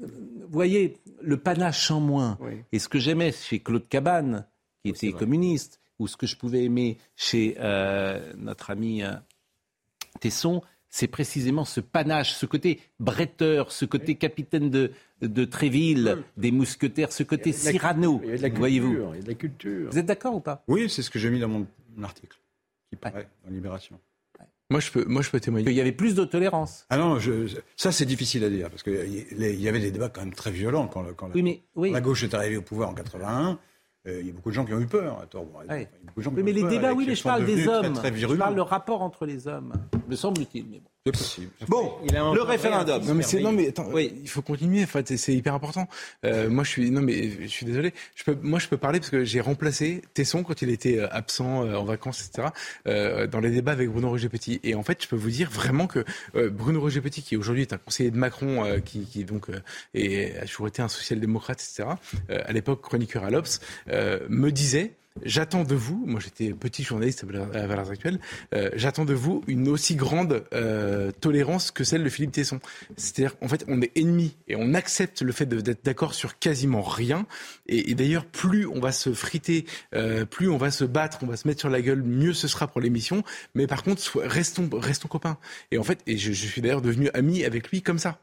vous voyez, le panache en moins. Et ce que j'aimais chez Claude Cabane, qui était communiste, ou ce que je pouvais aimer chez euh, notre ami euh, Tesson, c'est précisément ce panache, ce côté bretteur, ce côté capitaine de, de Tréville, des mousquetaires, ce côté Cyrano, voyez-vous. Il y a de la culture. Vous êtes d'accord ou pas? Oui, c'est ce que j'ai mis dans mon article, qui paraît dans Libération. Moi, je peux, moi, je peux témoigner. Il y avait plus de tolérance. Ah non, je, ça c'est difficile à dire parce qu'il y avait des débats quand même très violents quand, quand la, gauche est arrivée au pouvoir en 81. Euh, il y a beaucoup de gens qui ont eu peur. mais les débats, oui, mais je parle des hommes. je parle le rapport entre les hommes, me semble-t-il. Mais bon. C'est possible. Bon, le référendum. Non mais c'est non mais attends, oui. il faut continuer. En fait, c'est hyper important. Euh, moi, je suis non mais je suis désolé. Je peux, moi, je peux parler parce que j'ai remplacé Tesson quand il était euh, absent euh, en vacances, etc. Euh, dans les débats avec Bruno Roger Petit. Et en fait, je peux vous dire vraiment que euh, Bruno Roger Petit, qui aujourd'hui est un conseiller de Macron, qui, qui, donc et a toujours été un social-démocrate, etc. à l'époque chroniqueur à l'Obs, me disait J'attends de vous, moi j'étais petit journaliste à Valeurs Actuelles, euh, j'attends de vous une aussi grande euh, tolérance que celle de Philippe Tesson. C'est-à-dire en fait on est ennemis et on accepte le fait d'être d'accord sur quasiment rien. Et, d'ailleurs plus on va se friter, euh, plus on va se battre, on va se mettre sur la gueule, mieux ce sera pour l'émission. Mais par contre restons, restons copains. Et en fait, et je suis d'ailleurs devenu ami avec lui comme ça.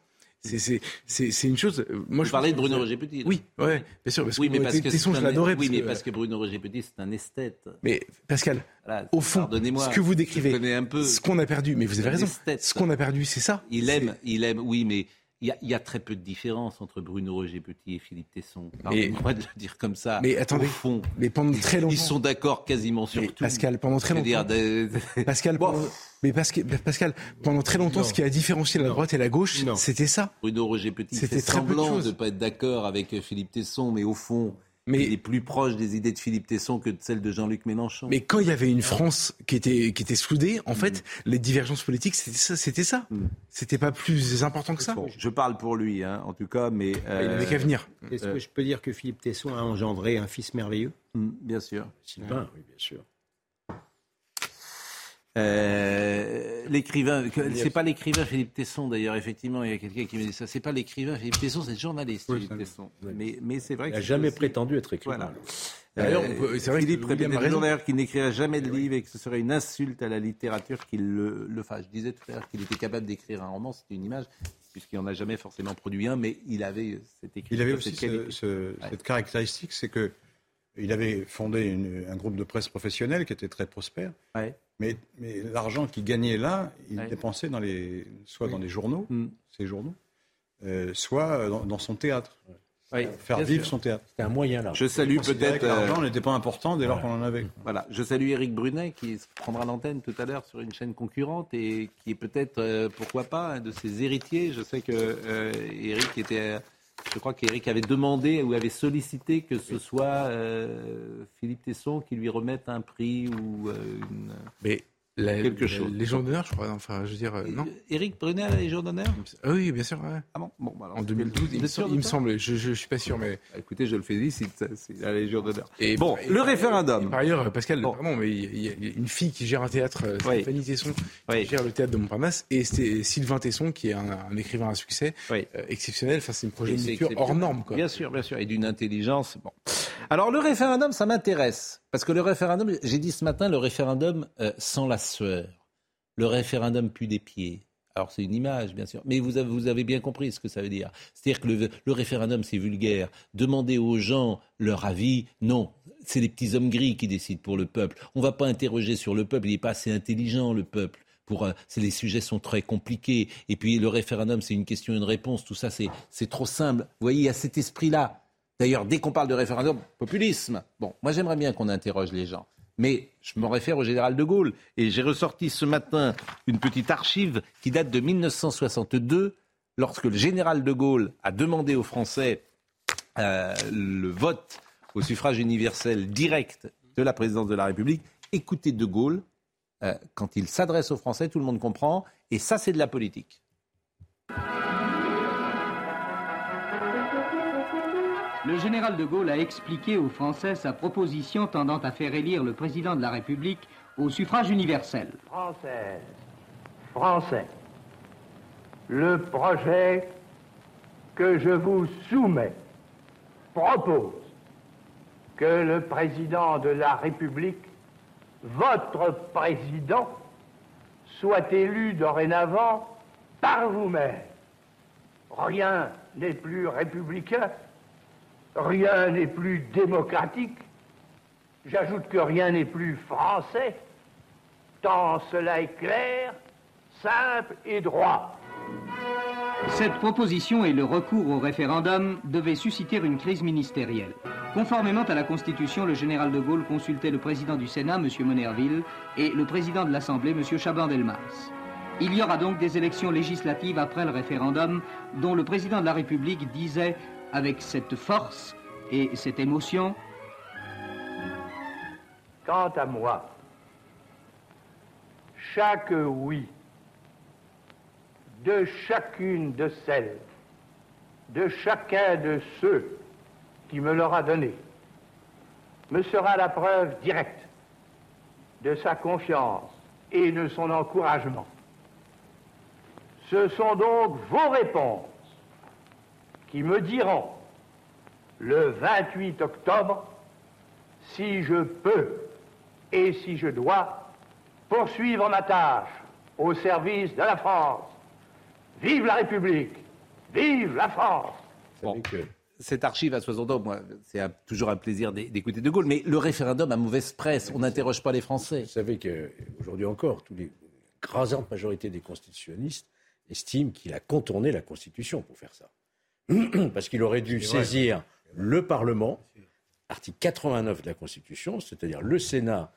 C'est une chose. Euh, moi, je parlais de Bruno Roger Petit. Oui, ouais, bien sûr. Parce oui, mais parce que Tesson, je l'adorais. Oui, mais parce que Bruno Roger Petit, c'est un esthète. Mais Pascal, au fond, ce que vous décrivez, ce qu'on a perdu, mais vous avez raison. Ce qu'on a perdu, c'est ça. Il aime, il aime. Oui, mais il y, a, très peu de différence entre Bruno Roger Petit et Philippe Tesson. Pardonnez-moi de le dire comme ça. Mais attendez, au fond, mais pendant très longtemps, ils sont d'accord quasiment sur tout. Pascal, pendant très longtemps. *laughs* Pascal, mais Pascal, pendant très longtemps, ce qui a différencié la droite et la gauche, c'était ça. Bruno Roger Petit c'était semblant de ne pas être d'accord avec Philippe Tesson, mais au fond, mais il est plus proche des idées de Philippe Tesson que de celles de Jean-Luc Mélenchon. Mais quand il y avait une France qui était, qui était soudée, en fait, mm. les divergences politiques, c'était ça. C'était ça. Mm. C'était pas plus important que ça. je parle pour lui, hein, en tout cas, mais... Euh, il n'avait qu'à venir. Est-ce que je peux dire que Philippe Tesson a engendré un fils merveilleux? Mm, Bien sûr. Sylvain, oui, bien sûr. Euh, l'écrivain, c'est pas l'écrivain Philippe Tesson d'ailleurs, effectivement, il y a quelqu'un qui me dit ça. C'est pas l'écrivain Philippe Tesson, c'est le journaliste Philippe Tesson. Mais, mais c'est vrai. Il n'a jamais prétendu être écrivain. Voilà. D'ailleurs, euh, c'est vrai Philippe d'ailleurs qu'il n'écrira jamais de livre et que ce serait une insulte à la littérature qu'il le, le fasse. Je disais tout à l'heure qu'il était capable d'écrire un roman, c'était une image, puisqu'il n'en a jamais forcément produit un, mais il avait cette écriture. Il avait aussi cette caractéristique, c'est que il avait fondé un groupe de presse professionnelle qui était très prospère. Mais, mais l'argent qu'il gagnait là, il dépensait dans les, soit dans les journaux, mm. ces journaux, euh, soit dans, son théâtre. faire vivre son théâtre. C'était un moyen là. Je salue peut-être. L'argent n'était pas important dès lors qu'on en avait. Voilà. Je salue Éric Brunet qui prendra l'antenne tout à l'heure sur une chaîne concurrente et qui est peut-être, euh, pourquoi pas, un de ses héritiers. Je sais que euh, Éric était je crois qu'Éric avait demandé ou avait sollicité que ce soit euh, Philippe Tesson qui lui remette un prix ou euh, une... quelque chose. Les gens d'honneur, je crois. Enfin, je veux dire, euh, non. Éric Brunet a les gens d'honneur? Ah Oui, bien sûr. Ah bon, bon bah En 2012, il, me, semble. Je, je, suis pas sûr, mais bah, écoutez, je le félicite. C'est la Légion d'honneur. Et bon, le référendum. par ailleurs, Pascal, pardon, mais il y, a une fille qui gère un théâtre, Stéphanie Tesson, qui gère le théâtre de Montparnasse, et c'est Sylvain Tesson qui est un, écrivain à succès exceptionnel. Enfin, c'est une progéniture hors norme, quoi. Bien sûr, bien sûr, et d'une intelligence. Bon. Alors le référendum, ça m'intéresse parce que le référendum, j'ai dit ce matin, le référendum sans la Le référendum pue des pieds. Alors c'est une image, bien sûr, mais vous avez, vous avez, bien compris ce que ça veut dire. C'est-à-dire que le, référendum, c'est vulgaire. Demander aux gens leur avis, non, c'est les petits hommes gris qui décident pour le peuple. On ne va pas interroger sur le peuple, il n'est pas assez intelligent, le peuple. Pour, euh, les sujets sont très compliqués. Et puis le référendum, c'est une question et une réponse. Tout ça, c'est trop simple. Vous voyez, il y a cet esprit-là. D'ailleurs, dès qu'on parle de référendum, populisme. Bon, moi j'aimerais bien qu'on interroge les gens. Mais je me réfère au général de Gaulle. Et j'ai ressorti ce matin une petite archive qui date de 1962, lorsque le général de Gaulle a demandé aux Français euh, le vote au suffrage universel direct de la présidence de la République. Écoutez de Gaulle, euh, quand il s'adresse aux Français, tout le monde comprend. Et ça, c'est de la politique. Le général de Gaulle a expliqué aux Français sa proposition tendant à faire élire le président de la République au suffrage universel. Français, Français, le projet que je vous soumets propose que le président de la République, votre président, soit élu dorénavant par vous-même. Rien n'est plus républicain rien n'est plus démocratique. J'ajoute que rien n'est plus français, tant cela est clair, simple et droit. Cette proposition et le recours au référendum devaient susciter une crise ministérielle. Conformément à la Constitution, le général de Gaulle consultait le président du Sénat, M. Monerville, et le président de l'Assemblée, M. Chaban-Delmas. Il y aura donc des élections législatives après le référendum dont le président de la République disait avec cette force et cette émotion Quant à moi, chaque oui de chacune de celles, de chacun de ceux qui me l'aura donné, me sera la preuve directe de sa confiance et de son encouragement. Ce sont donc vos réponses qui me diront le 28 octobre si je peux et si je dois poursuivre ma tâche au service de la France. Vive la République Vive la France cette archive à 60 ans, moi, c'est toujours un plaisir d'écouter De Gaulle, mais le référendum a mauvaise presse, on n'interroge pas les Français. Vous savez qu'aujourd'hui encore, tous les majorité des constitutionnistes estiment qu'il a contourné la Constitution pour faire ça. *clears throat* Parce qu'il aurait dû saisir le Parlement, article 89 de la Constitution, c'est-à-dire le Sénat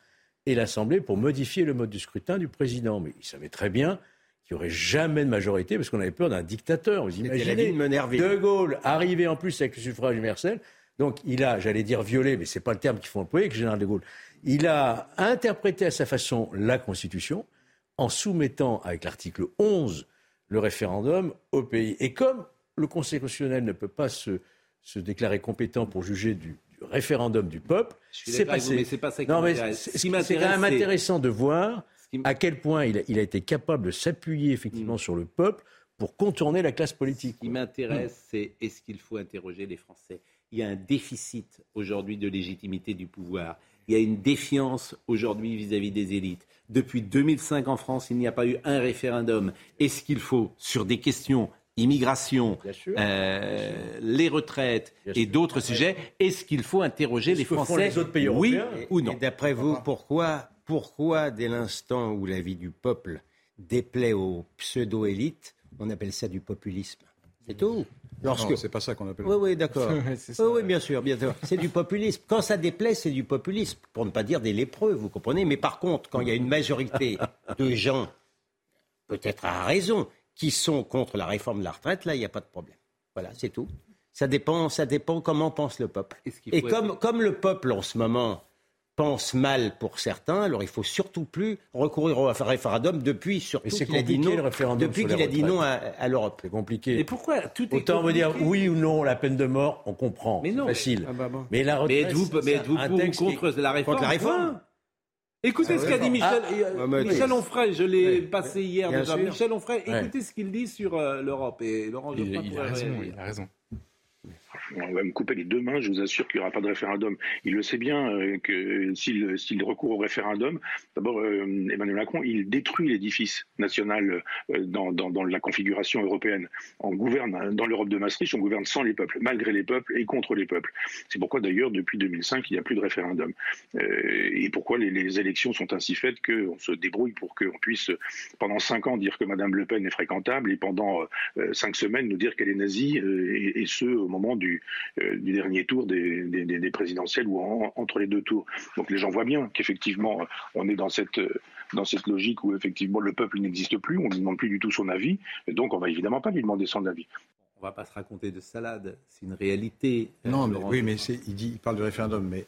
et l'Assemblée, pour modifier le mode du scrutin du président. Mais il savait très bien qu'il n'y aurait jamais de majorité parce qu'on avait peur d'un dictateur. Vous imaginez De Gaulle arrivé en plus avec le suffrage universel. Donc il a, j'allais dire violé, mais ce n'est pas le terme qu'il faut employer le général de Gaulle. Il a interprété à sa façon la Constitution en soumettant avec l'article 11 le référendum au pays. Et comme le Conseil constitutionnel ne peut pas se, déclarer compétent pour juger du, référendum du peuple, c'est passé. c'est pas ça qui C'est quand même intéressant de voir à quel point il a, été capable de s'appuyer effectivement mm. sur le peuple pour contourner la classe politique. Ce qui m'intéresse, mm. c'est est-ce qu'il faut interroger les Français? Il y a un déficit aujourd'hui de légitimité du pouvoir. Il y a une défiance aujourd'hui vis-à-vis des élites. Depuis 2005 en France, il n'y a pas eu un référendum. Est-ce qu'il faut, sur des questions immigration, euh, les retraites et d'autres sujets, est-ce qu'il faut interroger les Français les autres pays oui ou non D'après vous, pourquoi, pourquoi dès l'instant où la vie du peuple déplaît aux pseudo-élites, on appelle ça du populisme? C'est tout. Lorsque... c'est pas ça qu'on appelle. Oui, oui, d'accord. *laughs* oui, oui, bien sûr, bien sûr. C'est du populisme. Quand ça déplaît, c'est du populisme, pour ne pas dire des lépreux, vous comprenez. Mais par contre, quand il y a une majorité de gens, peut-être à raison, qui sont contre la réforme de la retraite, là, il n'y a pas de problème. Voilà, c'est tout. Ça dépend, ça dépend comment pense le peuple. Et comme, comme le peuple en ce moment pense mal pour certains, alors il faut surtout plus recourir au référendum depuis surtout qu'il a dit non, depuis qu'il a dit non à, l'Europe. C'est compliqué. Et pourquoi tout est Autant veut dire oui ou non la peine de mort, on comprend. Mais non, facile. Ah bah mais la retraite, mais êtes-vous, mais êtes-vous contre la réforme Contre la réforme Écoutez ce qu'a dit Michel, ah, Michel Onfray, je l'ai passé hier déjà. Michel Onfray, écoutez ce qu'il dit sur euh, l'Europe. Et Laurent il, il, a raison, il a raison on va me couper les deux mains, je vous assure qu'il n'y aura pas de référendum. Il le sait bien euh, que s'il recourt au référendum, d'abord euh, Emmanuel Macron, il détruit l'édifice national euh, dans, la configuration européenne. On gouverne dans l'Europe de Maastricht, on gouverne sans les peuples, malgré les peuples et contre les peuples. C'est pourquoi d'ailleurs depuis 2005 il n'y a plus de référendum. et pourquoi les, élections sont ainsi faites qu'on se débrouille pour qu'on puisse pendant cinq ans dire que Madame Le Pen est fréquentable et pendant cinq semaines nous dire qu'elle est nazie et ce au moment du, euh, du, dernier tour des, présidentielles ou entre les deux tours. Donc les gens voient bien qu'effectivement, on est dans cette, dans cette logique où effectivement le peuple n'existe plus, on ne lui demande plus du tout son avis, et donc on va évidemment pas lui demander son avis. On va pas se raconter de salade, c'est une réalité. Euh, non, mais, oui, mais il, dit, il parle de référendum, mais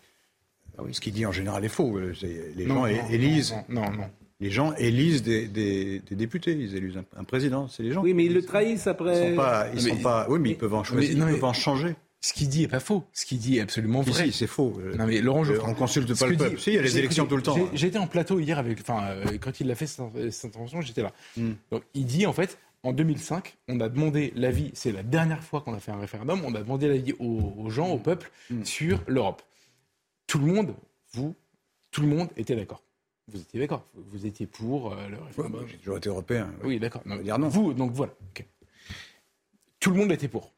ah ce qu'il dit en général est faux. Les gens élisent. Non, non. Les gens élisent des, députés, ils élisent un, président, c'est les gens. Oui, mais ils le trahissent après. Ils sont pas, ils sont pas. Oui, mais ils peuvent en choisir, ils peuvent en changer. Ce qu'il dit est pas faux. Ce qu'il dit est absolument vrai. Si, c'est faux. Non, mais Laurent je On consulte pas le peuple. si, il y a les élections tout le temps. J'étais en plateau hier avec. Enfin, euh, quand il a fait cette, intervention, j'étais là. Hmm. Donc, il dit en fait, en 2005, on a demandé l'avis. C'est la dernière fois qu'on a fait un référendum. On a demandé l'avis aux, gens, au peuple, hmm. sur l'Europe. Tout le monde, vous, tout le monde était d'accord. Vous étiez d'accord. Vous étiez pour euh, le référendum. J'ai toujours été européen. Oui, d'accord. Vous, donc voilà. Tout le monde était pour.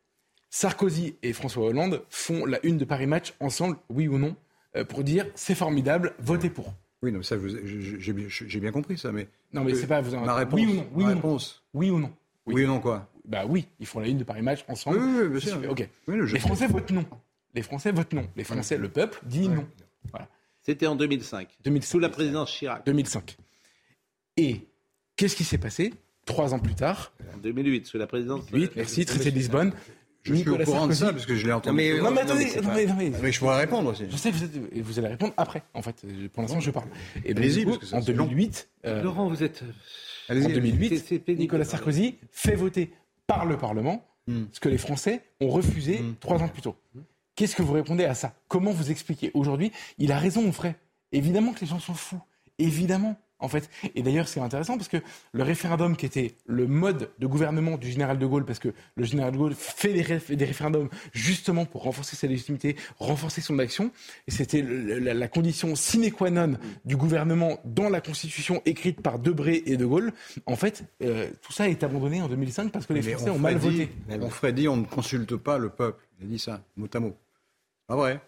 Sarkozy et François Hollande font la une de Paris Match ensemble, oui ou non, euh, pour dire c'est formidable, votez pour. Oui, non, ça, j'ai bien compris ça, mais. Non, mais c'est pas. Vous ma réponse. Oui ou non Oui, ou non. Réponse. oui ou non oui. ou non quoi Bah oui, ils font la une de Paris Match ensemble. Oui, oui bien sûr. Ok. les Français votent non. Les Français votent non. Les Français, le peuple dit non. Voilà. C'était en 2005. 2005. Sous la présidence Chirac. 2005. Et qu'est-ce qui s'est passé trois ans plus tard? En 2008, sous la présidence. 2008, merci, traité de Lisbonne. Je suis au courant de ça parce que je l'ai entendu. mais, non, mais attendez, non, mais, non, mais, mais je pourrais répondre aussi. Je sais, vous, êtes, vous allez répondre après, en fait. Pour l'instant, je parle. Et que en 2008, euh, Laurent, vous êtes. En 2008, Nicolas Sarkozy fait voter par le Parlement mm. ce que les Français ont refusé mm. trois ans plus tôt. Qu'est-ce que vous répondez à ça? Comment vous expliquez? Aujourd'hui, il a raison, mon frère. Évidemment que les gens sont fous. Évidemment en fait. Et d'ailleurs, c'est intéressant parce que le référendum qui était le mode de gouvernement du général de Gaulle, parce que le général de Gaulle fait des, référendums justement pour renforcer sa légitimité, renforcer son action, et c'était la, condition sine qua non du gouvernement dans la constitution écrite par Debré et de Gaulle. En fait, euh, tout ça est abandonné en 2005 parce que les Français ont mal voté. On ferait dit on ne consulte pas le peuple. Il a dit ça, mot à mot. Pas vrai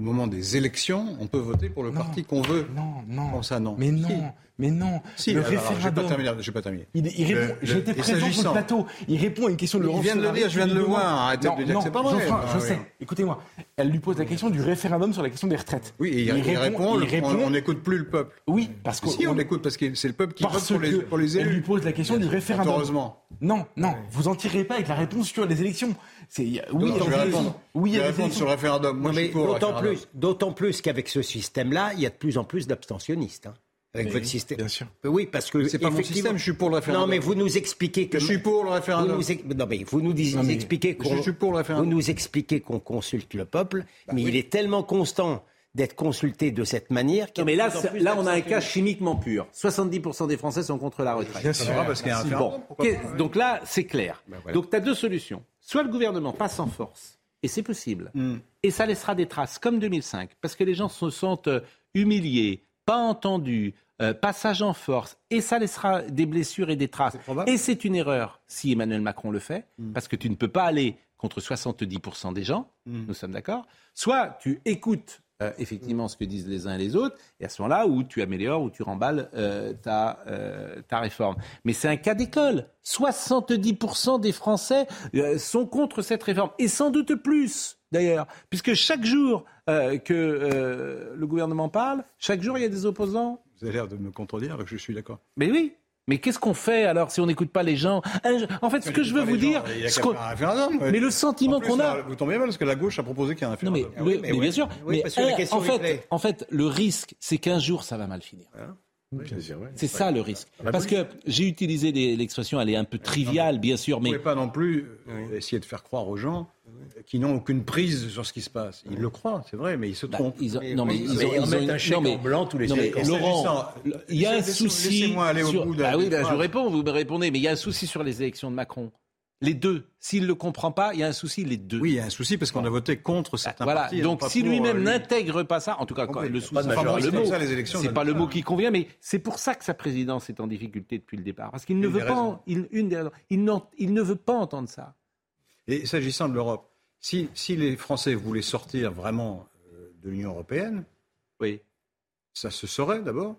au moment des élections, on peut voter pour le parti qu'on veut. Non, non. Ça, non. Mais non, mais non. Si, le référendum. Je vais pas terminer. Il, il répond. J'étais présent sur le plateau. Il répond à une question de Laurent. Il vient de le dire. Je viens de le voir. Arrêtez de dire que c'est pas vrai. je sais. Écoutez-moi. Elle lui pose la question du référendum sur la question des retraites. Oui, il, répond. On n'écoute plus le peuple. Oui, parce que si on écoute parce que c'est le peuple qui vote pour les, pour les élus. Elle lui pose la question du référendum. Heureusement. Non, non. Vous en tirez pas avec la réponse sur les élections. Oui, je vais répondre. Oui, il y a répondre sur le référendum. Moi, je suis pour d'autant plus, d'autant plus qu'avec ce système-là, il y a de plus en plus d'abstentionnistes. Hein, avec votre système. Bien sûr. Oui, parce que c'est pas mon système. Je suis pour le référendum. Non, mais vous nous expliquez que je suis pour le référendum. Vous nous, non, mais vous nous expliquez qu'on. Je suis pour le référendum. Vous nous expliquez qu'on consulte le peuple, bah mais il est tellement constant d'être consulté de cette manière. Non, mais là, là on a un cas chimiquement pur. 70% des Français sont contre la retraite. Bien sûr, parce qu'il y a un bon. Donc là, c'est clair. Ben Donc tu as deux solutions. Soit le gouvernement passe en force, et c'est possible, hmm. et ça laissera des traces, comme 2005, parce que les gens se sentent euh, humiliés, pas entendus, euh, passage en force, et ça laissera des blessures et des traces. Et c'est une erreur si Emmanuel Macron le fait, hmm. parce que tu ne peux pas aller contre 70% des gens, hmm. nous sommes d'accord. Soit tu écoutes euh, effectivement ce que disent les uns et les autres, et à ce moment-là où tu améliores, où tu remballes euh, ta, euh, ta réforme. Mais c'est un cas d'école. 70% des Français sont contre cette réforme, et sans doute plus d'ailleurs, puisque chaque jour que le gouvernement parle, chaque jour il y a des opposants. Vous avez l'air de me contredire, je suis d'accord. Mais oui, mais qu'est-ce qu'on fait alors si on n'écoute pas les gens? En fait, ce que je veux vous dire, mais le sentiment qu'on a, vous tombez mal parce que la gauche a proposé qu'il y ait un référendum. Non, mais, mais, bien sûr. mais en fait, en fait, le risque, c'est qu'un jour ça va mal finir. C'est ça le risque. Parce que j'ai utilisé l'expression, elle est un peu triviale, bien sûr, mais. Vous ne pouvez pas non plus euh, essayer de faire croire aux gens qui n'ont aucune prise sur ce qui se passe. Ils le croient, c'est vrai, mais ils se bah, trompent. ils non, mais ils, ont, ils un chèque en blanc tous les non, mais, Laurent, il y a un souci. Laissez-moi aller au bout Ah oui, ben, je vous réponds, vous me répondez, mais il y a un souci sur les élections de Macron. Les deux. S'il ne le comprend pas, il y a un souci, les deux. Oui, il y a un souci parce qu'on a voté contre certains voilà. partis. Donc si lui-même euh, n'intègre pas ça, en tout cas, le souci, c'est pas, le mot. C'est pas le mot qui convient, mais c'est pour ça que sa présidence est en difficulté depuis le départ. Parce qu'il ne veut pas, il, une il, il ne veut pas entendre ça. Et s'agissant de l'Europe, si, si, les Français voulaient sortir vraiment euh, de l'Union européenne, oui. Ça se saurait d'abord.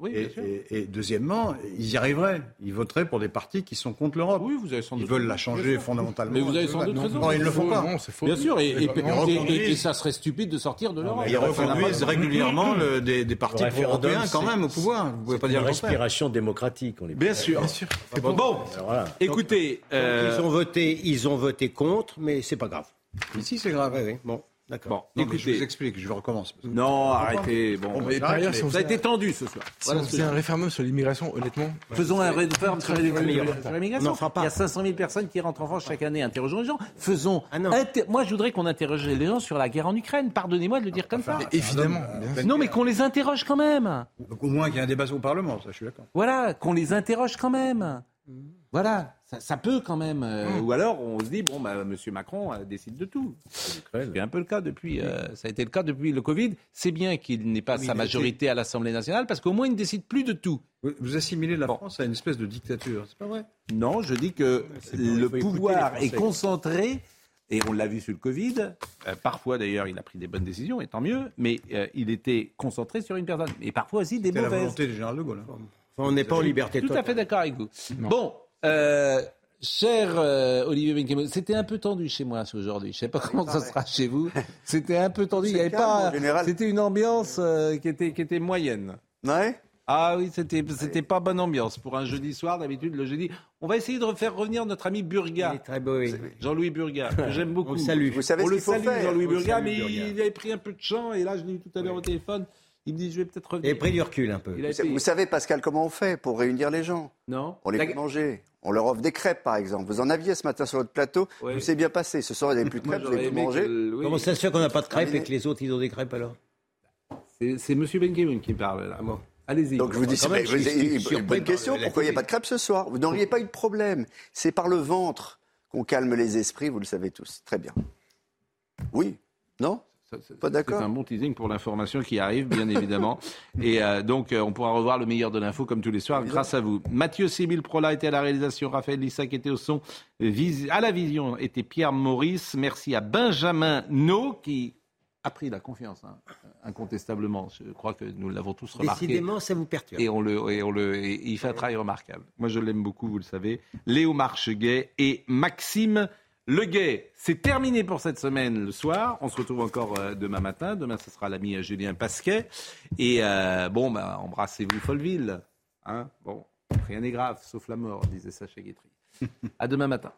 Oui, et, deuxièmement, ils y arriveraient. Ils voteraient pour des partis qui sont contre l'Europe. Oui, vous avez sans doute. Ils veulent la changer fondamentalement. Mais vous avez sans doute raison. Non, ils ne le font pas. Bien sûr, et, ça serait stupide de sortir de l'Europe. Ils reconduisent régulièrement des, partis européens quand même au pouvoir. Vous pouvez pas dire une respiration démocratique. On est bien sûr. Bien sûr. Bon, écoutez, euh, ils ont voté, ils ont voté contre, mais c'est pas grave. Ici, c'est grave. Oui, Bon. D'accord. Bon, écoutez, je vous explique, je recommence. Non, arrêtez. Bon, mais par ailleurs, ça a été tendu ce soir. Si on faisait un référendum sur l'immigration, honnêtement. Faisons un référendum sur l'immigration. Il y a 500 000 personnes qui rentrent en France chaque année. Interrogeons les gens. Faisons. Ah moi, je voudrais qu'on interroge les gens sur la guerre en Ukraine. Pardonnez-moi de le dire comme ça. Évidemment. Non, mais qu'on les interroge quand même. au moins qu'il y ait un débat au Parlement, ça, je suis d'accord. Voilà, qu'on les interroge quand même. Voilà, ça, peut quand même. Euh, mmh. Ou alors on se dit bon, bah, Monsieur Macron euh, décide de tout. C'est un peu le cas depuis. Euh, ça a été le cas depuis le Covid. C'est bien qu'il n'ait pas sa majorité à l'Assemblée nationale parce qu'au moins il ne décide plus de tout. Vous assimilez la France à une espèce de dictature, c'est pas vrai? Non, je dis que le pouvoir est concentré. Et on l'a vu sur le Covid. parfois, d'ailleurs, il a pris des bonnes décisions, et tant mieux. Mais il était concentré sur une personne. Et parfois aussi des mauvaises. C'est la volonté du général de Gaulle. Hein. on n'est pas en liberté Tout à fait d'accord avec vous. Bon, euh, cher euh, Olivier Benkemoun, c'était un peu tendu chez moi aujourd'hui. Je ne sais pas comment ça sera chez vous. C'était un peu tendu. Il y avait pas. C'était une ambiance euh, qui était qui était moyenne. Ouais. Ah oui, c'était c'était pas bonne ambiance pour un jeudi soir. D'habitude, le jeudi, on va essayer de faire revenir notre ami Burga. très beau, Jean-Louis Burga, que j'aime beaucoup. *laughs* On le salue. Vous savez on ce le qu'il faut salue, faire. Jean-Louis On le Burga, salue, mais Burga. il avait pris un peu de champ et là, je l'ai eu tout à l'heure au téléphone. Il me dit, je vais peut-être revenir. Et pris du recul un peu. Vous sa- été- Vous savez, Pascal, comment on fait pour réunir les gens? Non. On les La- fait manger. On leur offre des crêpes, par exemple. Vous en aviez ce matin sur votre plateau. Ouais. Tout s'est bien passé. Ce soir, il n'y avait plus de crêpes. Vous j'aurais avez pu aimé manger. que- oui. Comment ça se fait qu'on n'a pas de crêpes et que les autres, ils ont des crêpes alors? C'est Monsieur Benkemoun qui parle là. Allez-y. Donc je vous dis, c'est- surpris bonne question. Pourquoi il n'y a pas de crêpes ce soir? Vous n'auriez pas eu de problème. C'est par le ventre qu'on calme les esprits. Vous le savez tous. Très bien. Oui? Non? Pas d'accord C'est un bon teasing pour l'information qui arrive, bien évidemment. *laughs* Et euh, donc, euh, on pourra revoir le meilleur de l'info comme tous les soirs grâce à vous. Mathieu Sibyl Prola était à la réalisation, Raphaël Lissac était au son, Vis- à la vision était Pierre Maurice. Merci à Benjamin No qui a pris la confiance, hein, incontestablement. Je crois que nous l'avons tous remarqué. Décidément, ça vous perturbe. Et, on le, et, on le, et il fait un travail remarquable. Moi, je l'aime beaucoup, vous le savez. Léo Marcheguet et Maxime Leguet. C'est terminé pour cette semaine le soir. On se retrouve encore euh, demain matin. Demain, ce sera l'ami euh, Julien Pasquet. Et euh, bon, bah, embrassez-vous Folleville. Hein bon, rien n'est grave, sauf la mort, disait Sacha Guitry. *laughs* À demain matin.